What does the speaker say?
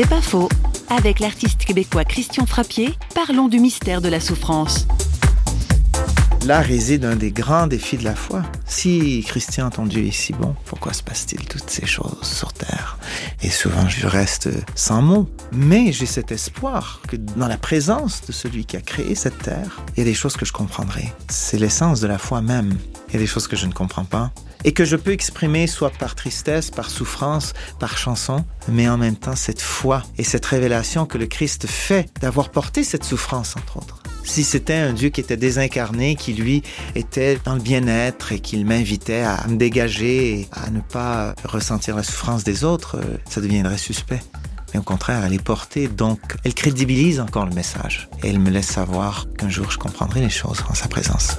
C'est pas faux. Avec l'artiste québécois Christian Frappier, parlons du mystère de la souffrance. Là réside un des grands défis de la foi. Si Christian, ton Dieu, est si bon, pourquoi se passe-t-il toutes ces choses sur Terre? Et souvent, je reste sans mots. Mais j'ai cet espoir que dans la présence de celui qui a créé cette Terre, il y a des choses que je comprendrai. C'est l'essence de la foi même. Il y a des choses que je ne comprends pas et que je peux exprimer soit par tristesse, par souffrance, par chanson, mais en même temps cette foi et cette révélation que le Christ fait d'avoir porté cette souffrance, entre autres. Si c'était un Dieu qui était désincarné, qui lui était dans le bien-être et qu'il m'invitait à me dégager et à ne pas ressentir la souffrance des autres, euh, ça deviendrait suspect. Mais au contraire, elle est portée, donc elle crédibilise encore le message. Et elle me laisse savoir qu'un jour je comprendrai les choses en sa présence.